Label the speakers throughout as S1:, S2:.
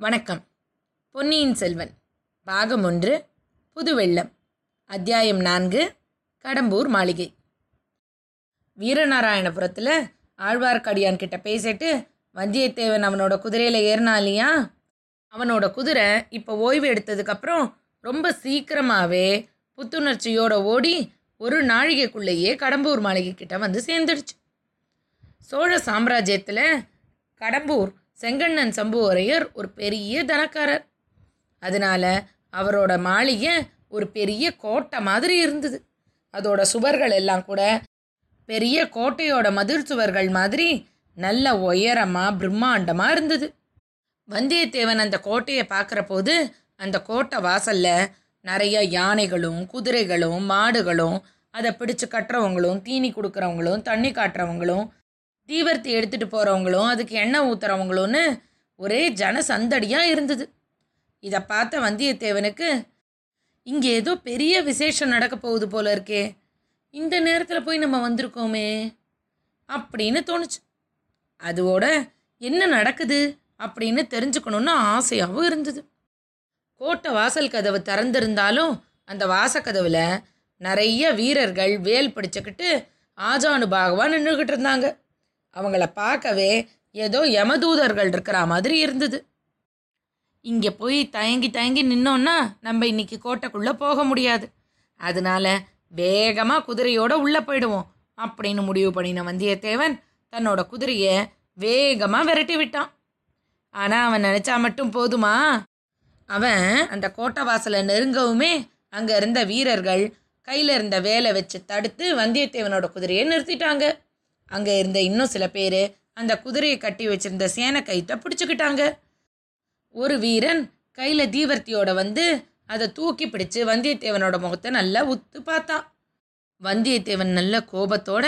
S1: வணக்கம். பொன்னியின் செல்வன் பாகம் ஒன்று புதுவெள்ளம் அத்தியாயம் நான்கு கடம்பூர் மாளிகை. வீரநாராயணபுரத்தில் ஆழ்வார்க்கடியான் கிட்ட பேசிட்டு வந்தியத்தேவன் அவனோட குதிரையில் ஏறினா இல்லையா அவனோட குதிரை இப்போ ஓய்வு எடுத்ததுக்கப்புறம் ரொம்ப சீக்கிரமாகவே புத்துணர்ச்சியோட ஓடி ஒரு நாழிகைக்குள்ளேயே கடம்பூர் மாளிகை கிட்ட வந்து சேர்ந்துடுச்சு. சோழ சாம்ராஜ்யத்தில் கடம்பூர் செங்கண்ணன் சம்புவரையர் ஒரு பெரிய தனக்காரர். அதனால அவரோட மாளிகை ஒரு பெரிய கோட்டை மாதிரி இருந்தது. அதோட சுவர்கள் எல்லாம் கூட பெரிய கோட்டையோட மதில் சுவர்கள் மாதிரி நல்ல உயரமாக பிரம்மாண்டமாக இருந்தது. வந்தியத்தேவன் அந்த கோட்டையை பார்க்குற போது அந்த கோட்டை வாசலில் நிறைய யானைகளும் குதிரைகளும் மாடுகளும் அதை பிடிச்சு கட்டுறவங்களும் தீனி கொடுக்குறவங்களும் தண்ணி காட்டுறவங்களும் தீவர்த்தி எடுத்துகிட்டு போகிறவங்களும் அதுக்கு எண்ணெய் ஊற்றுறவங்களும்னு ஒரே ஜன சந்தடியாக இருந்தது. இதை பார்த்த வந்தியத்தேவனுக்கு இங்கே ஏதோ பெரிய விசேஷம் நடக்க போகுது போல இருக்கே. இந்த நேரத்தில் போய் நம்ம வந்திருக்கோமே. அப்படின்னு தோணுச்சு. அதோட என்ன நடக்குது? அப்படின்னு தெரிஞ்சுக்கணுன்னு ஆசையாகவும் இருந்தது. கோட்டை வாசல் கதவு திறந்திருந்தாலும் அந்த வாசக்கதவில் நிறைய வீரர்கள் வேல் பிடிச்சிக்கிட்டு ஆஜானு பாகவாக நின்றுக்கிட்டு இருந்தாங்க. அவங்கள பார்க்கவே ஏதோ யமதூதர்கள் இருக்கிற மாதிரி இருந்தது. இங்கே போய் தயங்கி தயங்கி நின்னோன்னா நம்ம இன்னைக்கு கோட்டைக்குள்ளே போக முடியாது. அதனால வேகமாக குதிரையோட உள்ளே போயிடுவோம் அப்படின்னு முடிவு பண்ணின வந்தியத்தேவன் தன்னோட குதிரையை வேகமாக விரட்டி விட்டான். ஆனால் அவன் நினச்சா மட்டும் போதுமா? அவன் அந்த கோட்டை வாசலை நெருங்கவுமே அங்கே இருந்த வீரர்கள் கையில் இருந்த வேலை வச்சு தடுத்து வந்தியத்தேவனோட குதிரையை நிறுத்திட்டாங்க. அங்கே இருந்த இன்னும் சில பேர் அந்த குதிரையை கட்டி வச்சிருந்த சேனை கைத்தை பிடிச்சிக்கிட்டாங்க. ஒரு வீரன் கையில் தீவர்த்தியோட வந்து அதை தூக்கி பிடிச்சு வந்தியத்தேவனோட முகத்தை நல்லா உத்து பார்த்தான் வந்தியத்தேவன் நல்ல கோபத்தோட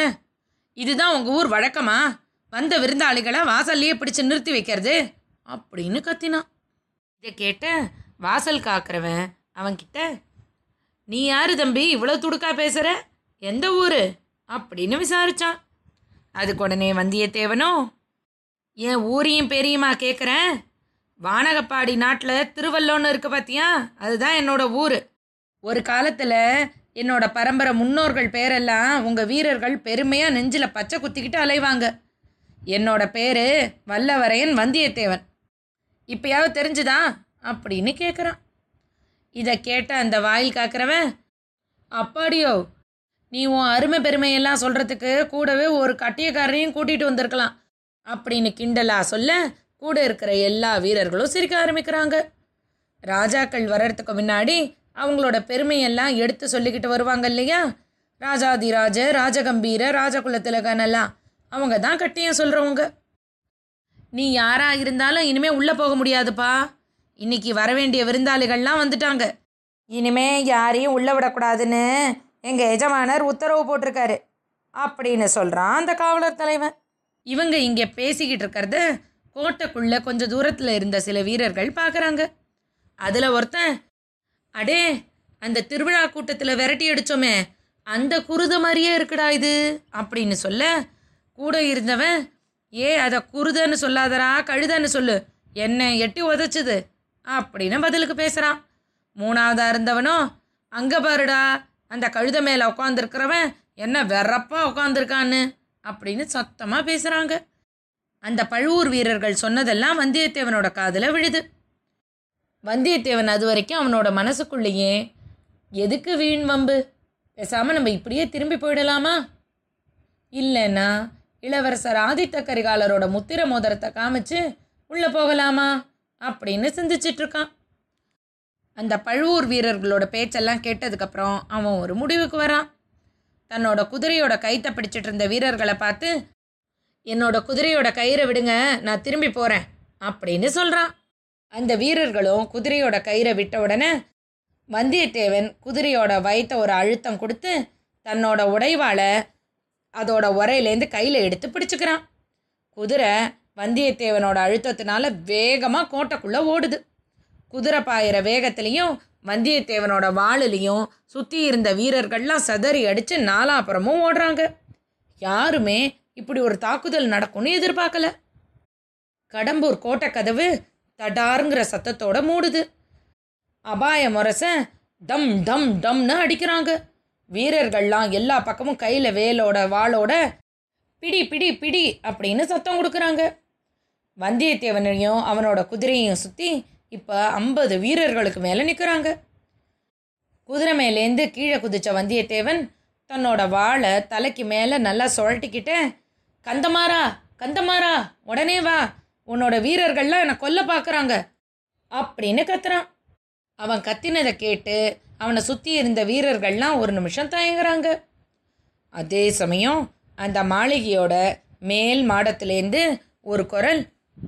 S1: இதுதான் உங்கள் ஊர் வழக்கமா? வந்த விருந்தாளிகளை வாசல்லையே பிடிச்சு நிறுத்தி வைக்கிறது? அப்படின்னு கத்தினான் இதை கேட்ட வாசல் காக்கிறவன் அவன்கிட்ட நீ யாரு தம்பி இவ்வளோ துடுக்கா பேசுகிற எந்த ஊர்? அப்படின்னு விசாரிச்சான். அதுக்கு உடனே வந்தியத்தேவனோ என் ஊரையும் பெரியுமா கேட்குறேன் வானகப்பாடி நாட்டில் திருவல்லோன்னு இருக்கு பார்த்தியா அதுதான் என்னோட ஊர். ஒரு காலத்தில் என்னோட பரம்பரை முன்னோர்கள் பேரெல்லாம் உங்கள் வீரர்கள் பெருமையாக நெஞ்சில் பச்சை குத்திக்கிட்டு அலைவாங்க. என்னோட பேர் வல்லவரையன் வந்தியத்தேவன். இப்பயாவது தெரிஞ்சுதா? அப்படின்னு கேட்குறான் இதை கேட்ட அந்த வாயில் காக்கிறவன் அப்பாடியோ நீ உன் அருமை பெருமையெல்லாம் சொல்கிறதுக்கு கூடவே ஒரு கட்டியக்காரரையும் கூட்டிகிட்டு வந்திருக்கலாம். அப்படின்னு கிண்டலா சொல்ல கூட இருக்கிற எல்லா வீரர்களும் சிரிக்க ஆரம்பிக்கிறாங்க. ராஜாக்கள் வர்றதுக்கு முன்னாடி அவங்களோட பெருமையெல்லாம் எடுத்து சொல்லிக்கிட்டு வருவாங்க இல்லையா? ராஜாதிராஜ ராஜகம்பீர ராஜகுலத்திலகனெல்லாம் அவங்க தான் கட்டியம் சொல்கிறவங்க நீ யாராக இருந்தாலும் இனிமேல் உள்ளே போக முடியாதுப்பா. இன்னைக்கு வரவேண்டிய விருந்தாளிகள்லாம் வந்துட்டாங்க. இனிமே யாரையும் உள்ளே விடக்கூடாதுன்னு எங்கள் எஜமானர் உத்தரவு போட்டிருக்காரு. அப்படின்னு சொல்கிறான் அந்த காவலர் தலைவன். இவங்க இங்கே பேசிக்கிட்டு இருக்கிறத கோட்டைக்குள்ளே கொஞ்சம் தூரத்தில் இருந்த சில வீரர்கள் பார்க்குறாங்க அதில் ஒருத்தன் அடே அந்த திருவிழா கூட்டத்தில் விரட்டி அடித்தோமே அந்த குருத மாதிரியே இருக்குடா இது அப்படின்னு சொல்ல கூட இருந்தவன் ஏ அதை குருதன்னு சொல்லாதடா கழுதன்னு சொல்லு என்ன எட்டி உதச்சுது அப்படின்னு பதிலுக்கு பேசுகிறான் மூணாவதாக இருந்தவனும் அங்கே பாருடா அந்த கழுத மேலே உட்காந்துருக்கிறவன் என்ன வெறப்பாக உட்காந்துருக்கான்னு அப்படின்னு சத்தமாக பேசுகிறாங்க அந்த பழுவூர் வீரர்கள் சொன்னதெல்லாம் வந்தியத்தேவனோட காதில் விழுது. வந்தியத்தேவன் அது வரைக்கும் அவனோட மனசுக்குள்ளேயே எதுக்கு வீண் வம்பு? பேசாமல் நம்ம இப்படியே திரும்பி போயிடலாமா? இல்லைன்னா இளவரசர் ஆதித்த கரிகாலரோட முத்திர மோதிரத்தை காமிச்சு உள்ளே போகலாமா அப்படின்னு சிந்திச்சிட்டு இருக்கான். அந்த பழுவூர் வீரர்களோட பேச்செல்லாம் கேட்டதுக்கப்புறம் அவன் ஒரு முடிவுக்கு வரான். தன்னோட குதிரையோட கைத்தை பிடிச்சிட்டு இருந்த வீரர்களை பார்த்து என்னோட குதிரையோட கயிறை விடுங்க நான் திரும்பி போகிறேன் அப்படின்னு சொல்கிறான் அந்த வீரர்களும் குதிரையோட கயிறை விட்ட உடனே வந்தியத்தேவன் குதிரையோட வயத்தை ஒரு அழுத்தம் கொடுத்து தன்னோட உடைவாளை அதோட உரையிலேருந்து கையில் எடுத்து பிடிச்சிக்கிறான். குதிரை வந்தியத்தேவனோட அழுத்தத்தினால வேகமாக கோட்டைக்குள்ளே ஓடுது. குதிரை பாயிற வேகத்துலேயும் வந்தியத்தேவனோட வாளுலேயும் சுற்றி இருந்த வீரர்கள்லாம் சதறி அடித்து நாலாப்புறமும் ஓடுறாங்க. யாருமே இப்படி ஒரு தாக்குதல் நடக்கும்னு எதிர்பார்க்கல. கடம்பூர் கோட்டை கதவு தடாருங்கிற சத்தத்தோட மூடுது. அபாய முரச டம் டம் டம்னு அடிக்கிறாங்க. வீரர்கள்லாம் எல்லா பக்கமும் கையில் வேலோட வாளோட பிடி பிடி பிடி அப்படின்னு சத்தம் கொடுக்குறாங்க. வந்தியத்தேவனையும் அவனோட குதிரையும் சுற்றி இப்போ ஐம்பது வீரர்களுக்கு மேலே நிற்கிறாங்க குதிரை மேலேருந்து கீழே குதிச்ச வந்தியத்தேவன் தன்னோட வாழை தலைக்கு மேலே நல்லா சுழட்டிக்கிட்டு கந்தமாரா கந்தமாரா உடனே வா உன்னோட வீரர்கள்லாம் என்னை கொல்ல பார்க்குறாங்க அப்படின்னு கத்துறான். அவன் கத்தினதை கேட்டு அவனை சுற்றி இருந்த வீரர்கள்லாம் ஒரு நிமிஷம் தயங்குறாங்க. அதே சமயம் அந்த மாளிகையோட மேல் மாடத்துலேருந்து ஒரு குரல்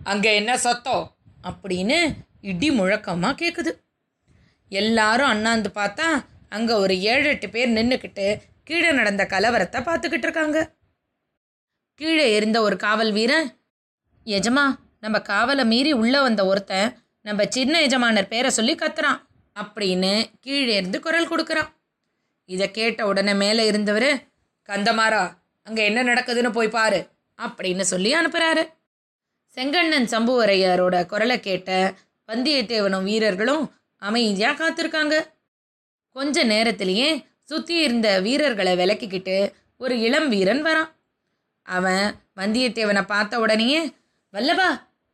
S1: அங்கே என்ன சத்தம்? அப்படின்னு இடி முழக்கமாக கேட்குது எல்லாரும் அண்ணாந்து பார்த்தா அங்கே ஒரு ஏழு எட்டு பேர் நின்றுக்கிட்டு கீழே நடந்த கலவரத்தை பார்த்துக்கிட்டு இருக்காங்க. கீழே இருந்த ஒரு காவல் வீரன் எஜமா நம்ம காவலை மீறி உள்ளே வந்த ஒருத்தன் நம்ம சின்ன எஜமானர் பேரை சொல்லி கத்துறான் அப்படின்னு கீழே இருந்து குரல் கொடுக்குறான். இதை கேட்ட உடனே மேலே இருந்தவர் கந்தமாரா அங்கே என்ன நடக்குதுன்னு போய் பாரு அப்படின்னு சொல்லி அனுப்புகிறாரு செங்கண்ணன் சம்புவரையரோட குரலை கேட்ட வந்தியத்தேவனும் வீரர்களும் அமைதியாக காத்திருக்காங்க. கொஞ்ச நேரத்திலேயே சுற்றி இருந்த வீரர்களை விலக்கிக்கிட்டு ஒரு இளம் வீரன் வரான். அவன் வந்தியத்தேவனை பார்த்த உடனேயே வல்லபா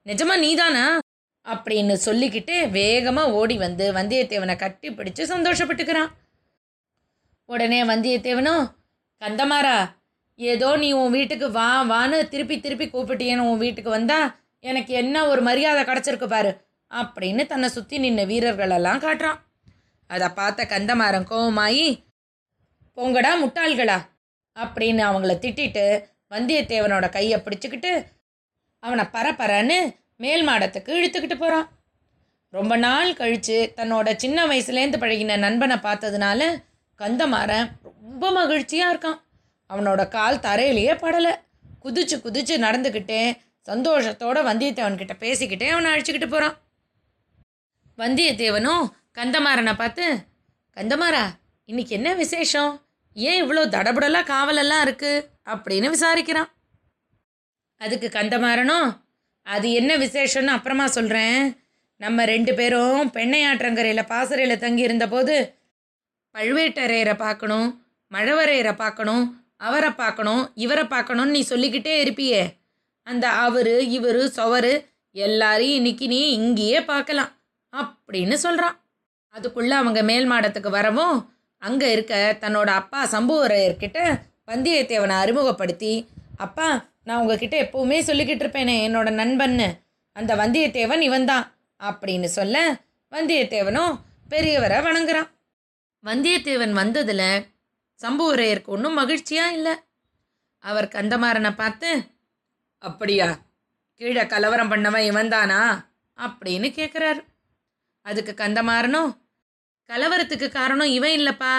S1: நிஜமா நீதானா? அப்படின்னு சொல்லிக்கிட்டு வேகமாக ஓடி வந்து வந்தியத்தேவனை கட்டி பிடிச்சு சந்தோஷப்பட்டுக்கிறான். உடனே வந்தியத்தேவனும் கந்தமாரா ஏதோ நீ உன் வீட்டுக்கு வா வான்னு திருப்பி திருப்பி கூப்பிட்டியேன்னு உன் வீட்டுக்கு வந்தா எனக்கு என்ன ஒரு மரியாதை கிடச்சிருக்கு பாரு. அப்படின்னு தன்னை சுற்றி நின்ன வீரர்களெல்லாம் காட்டுறான். அதை பார்த்த கந்தமாறன் கோவமாயி பொங்கடா முட்டாள்களா? அப்படின்னு அவங்கள திட்டிட்டு வந்தியத்தேவனோட கையை பிடிச்சிக்கிட்டு அவனை பரபரன்னு மேல் மாடத்துக்கு இழுத்துக்கிட்டு போகிறான் ரொம்ப நாள் கழித்து தன்னோட சின்ன வயசுலேருந்து பழகின நண்பனை பார்த்ததுனால கந்தமாறன் ரொம்ப மகிழ்ச்சியாக இருக்கான். அவனோட கால் தரையிலேயே படலை. குதிச்சு குதிச்சு நடந்துக்கிட்டே சந்தோஷத்தோட வந்தியத்தேவன்கிட்ட பேசிக்கிட்டே அவனை அழைச்சிக்கிட்டு போகிறான் வந்தியத்தேவனும் கந்தமாறனை பார்த்து கந்தமாரா இன்னைக்கு என்ன விசேஷம்? ஏன் இவ்வளோ தடபுடலாக காவலெல்லாம் இருக்குது அப்படின்னு விசாரிக்கிறான். அதுக்கு கந்தமாறனும் அது என்ன விசேஷம்னு அப்புறமா சொல்கிறேன் நம்ம ரெண்டு பேரும் பெண்ணையாற்றங்கரையில் பாசறையில் தங்கி இருந்தபோது பழுவேட்டரையரை பார்க்கணும் மழவரையரை பார்க்கணும் அவரை பார்க்கணும் இவரை பார்க்கணும்னு நீ சொல்லிக்கிட்டே இருப்பியே. அந்த அவரு இவரு சுவர் எல்லாரையும் இன்னைக்கு நீ இங்கேயே பார்க்கலாம். அப்படின்னு சொல்கிறான் அதுக்குள்ளே அவங்க மேல் மாடத்துக்கு வரவும் அங்கே இருக்க தன்னோட அப்பா சம்புவரையர்கிட்ட வந்தியத்தேவனை அறிமுகப்படுத்தி அப்பா நான் உங்ககிட்ட எப்போவுமே சொல்லிக்கிட்டு இருப்பேனே என்னோட நண்பன்னு. அந்த வந்தியத்தேவன் இவன்தான் அப்படின்னு சொல்ல வந்தியத்தேவனும் பெரியவரை வணங்குறான். வந்தியத்தேவன் வந்ததில் சம்புவரையருக்கு ஒன்றும் மகிழ்ச்சியாக இல்லை. அவர் கந்தமாறனை பார்த்து அப்படியா கீழே கலவரம் பண்ணவன் இவன்தானா? அப்படின்னு கேட்குறாரு அதுக்கு கந்தமாறனும் கலவரத்துக்கு காரணம் இவன் இல்லைப்பா.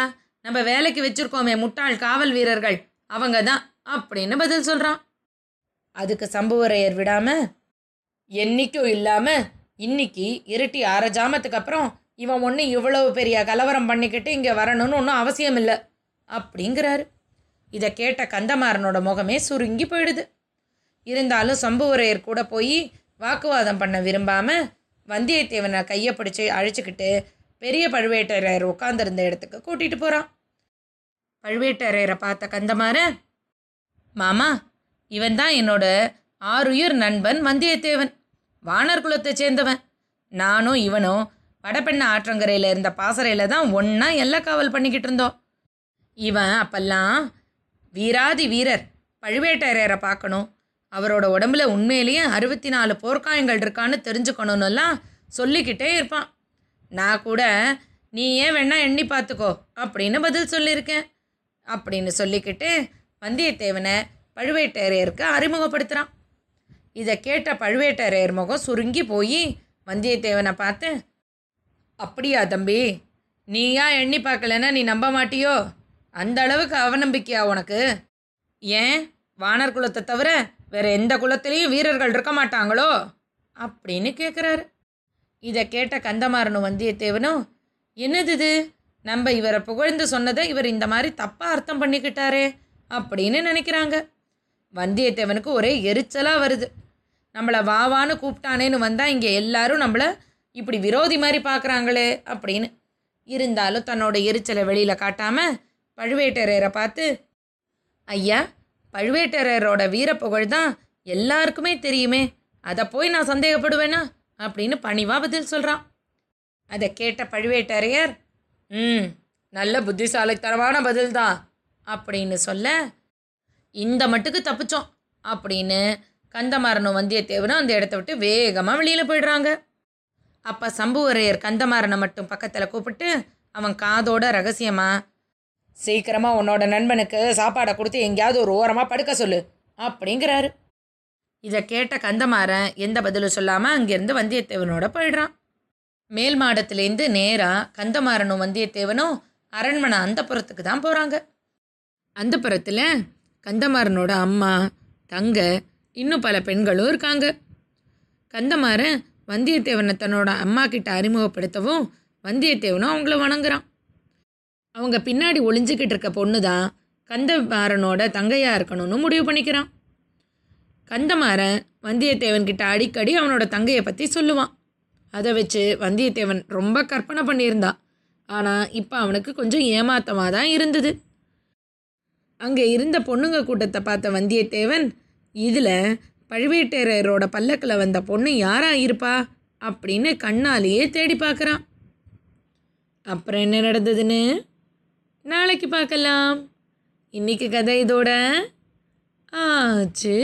S1: நம்ம வேலைக்கு வச்சுருக்கோமே முட்டாள் காவல் வீரர்கள். அவங்க தான் அப்படின்னு பதில் சொல்கிறான் அதுக்கு சம்புவரையர் விடாமல் என்னைக்கும் இல்லாமல் இன்னைக்கு இருட்டி அரை ஜாமத்துக்கு அப்புறம் இவன் ஒன்று இவ்வளவு பெரிய கலவரம் பண்ணிக்கிட்டு இங்கே வரணும்னு ஒன்றும் அவசியம் இல்லை அப்படிங்கிறாரு. இதை கேட்ட கந்தமாறனோட முகமே சுருங்கி போயிடுது. இருந்தாலும் சம்புவரையர் கூட போய் வாக்குவாதம் பண்ண விரும்பாமல் வந்தியத்தேவனை கையை பிடிச்சி அழைச்சிக்கிட்டு பெரிய பழுவேட்டரையர் உட்காந்துருந்த இடத்துக்கு கூட்டிகிட்டு போகிறான் பழுவேட்டரையரை பார்த்த கந்தமாறன் மாமா இவன் தான் என்னோட ஆறுயிர் நண்பன் வந்தியத்தேவன். வானர் குலத்தை சேர்ந்தவன். நானும் இவனும் வடபெண்ண ஆற்றங்கரையில் இருந்த பாசறையில் தான் ஒன்றா எல்லா காவல் பண்ணிக்கிட்டு இருந்தோம். இவன் அப்பெல்லாம் வீராதி வீரர். பழுவேட்டரையரை பார்க்கணும். அவரோட உடம்புல உண்மையிலேயே அறுபத்தி நாலு போர்க்காயங்கள் இருக்கான்னு தெரிஞ்சுக்கணும்னுலாம் சொல்லிக்கிட்டே இருப்பான். நான் கூட நீ ஏன் வேணா எண்ணி பார்த்துக்கோ அப்படின்னு பதில் சொல்லியிருக்கேன். அப்படின்னு சொல்லிக்கிட்டு வந்தியத்தேவனை பழுவேட்டரையருக்கு அறிமுகப்படுத்துகிறான் இதை கேட்ட பழுவேட்டரையர் முகம் சுருங்கி போய் வந்தியத்தேவனை பார்த்து அப்படியா தம்பி நீயா எண்ணி பார்க்கலன்னா நீ நம்ப மாட்டியோ? அந்த அளவுக்கு அவநம்பிக்கையா உனக்கு? ஏன்? வானர் குலத்தை தவிர வேற எந்த குலத்திலையும் வீரர்கள் இருக்க மாட்டாங்களோ? அப்படின்னு கேட்குறாரு இதை கேட்ட கந்தமாறனும் வந்தியத்தேவனும் என்னது இது? நம்ம இவரை புகழ்ந்து சொன்னதை இவர் இந்த மாதிரி தப்பாக அர்த்தம் பண்ணிக்கிட்டாரே அப்படின்னு நினைக்கிறாங்க. வந்தியத்தேவனுக்கு ஒரே எரிச்சலாக வருது. நம்மளை வாவான்னு கூப்பிட்டானேன்னு வந்தால் இங்கே எல்லாரும் நம்மளை இப்படி விரோதி மாதிரி பார்க்குறாங்களே அப்படின்னு. இருந்தாலும் தன்னோட எரிச்சலை வெளியில் காட்டாமல் பழுவேட்டரையரை பார்த்து ஐயா பழுவேட்டரையரோட வீரப்புகழ் தான் எல்லாருக்குமே தெரியுமே. அதை போய் நான் சந்தேகப்படுவேனா? அப்படின்னு பணிவாக பதில் சொல்கிறான் அதை கேட்ட பழுவேட்டரையர் ம் நல்ல புத்திசாலித்தனமான பதில் தான் அப்படின்னு சொல்ல இந்த மட்டுக்கு தப்பிச்சோம் அப்படின்னு கந்தமாறனும் வந்தியத்தேவனும் அந்த இடத்த விட்டு வேகமாக வெளியில் போயிடுறாங்க. அப்போ சம்புவரையர் கந்தமாறனை மட்டும் பக்கத்தில் கூப்பிட்டு அவன் காதோட ரகசியமாக சீக்கிரமாக உன்னோட நண்பனுக்கு சாப்பாடை கொடுத்து எங்கேயாவது ஒரு ஓரமாக படுக்க சொல்லு அப்படிங்கிறாரு. இதை கேட்ட கந்தமாறன் எந்த பதிலும் சொல்லாமல் அங்கேருந்து வந்தியத்தேவனோட போயிடுறான். மேல் மாடத்துலேருந்து நேராக கந்தமாறனும் வந்தியத்தேவனும் அரண்மனை அந்தப்புறத்துக்கு தான் போகிறாங்க அந்தப்புறத்தில் கந்தமாறனோட அம்மா தங்க இன்னும் பல பெண்களும் இருக்காங்க. கந்தமாறன் வந்தியத்தேவனை தன்னோட அம்மா கிட்ட அறிமுகப்படுத்தவும் வந்தியத்தேவனும் அவங்கள வணங்குறான். அவங்க பின்னாடி ஒளிஞ்சிக்கிட்டு இருக்க பொண்ணு தான் கந்தமாறனோட தங்கையாக இருக்கணும்னு முடிவு பண்ணிக்கிறான். கந்தமாறன் வந்தியத்தேவன் கிட்ட அடிக்கடி அவனோட தங்கையை பற்றி சொல்லுவான். அதை வச்சு வந்தியத்தேவன் ரொம்ப கற்பனை பண்ணியிருந்தான் ஆனால் இப்போ அவனுக்கு கொஞ்சம் ஏமாத்தமாக தான் இருந்தது. அங்கே இருந்த பொண்ணுங்க கூட்டத்தை பார்த்த வந்தியத்தேவன் இதில் பழுவேட்டரையரோட பல்லக்கில் வந்த பொண்ணு யாரா இருப்பா? அப்படின்னு கண்ணாலேயே தேடி பார்க்குறான். அப்புறம் என்ன நடந்ததுன்னு? நாளைக்கு பார்க்கலாம். இன்னைக்கு கதை இதோட ஆச்சு.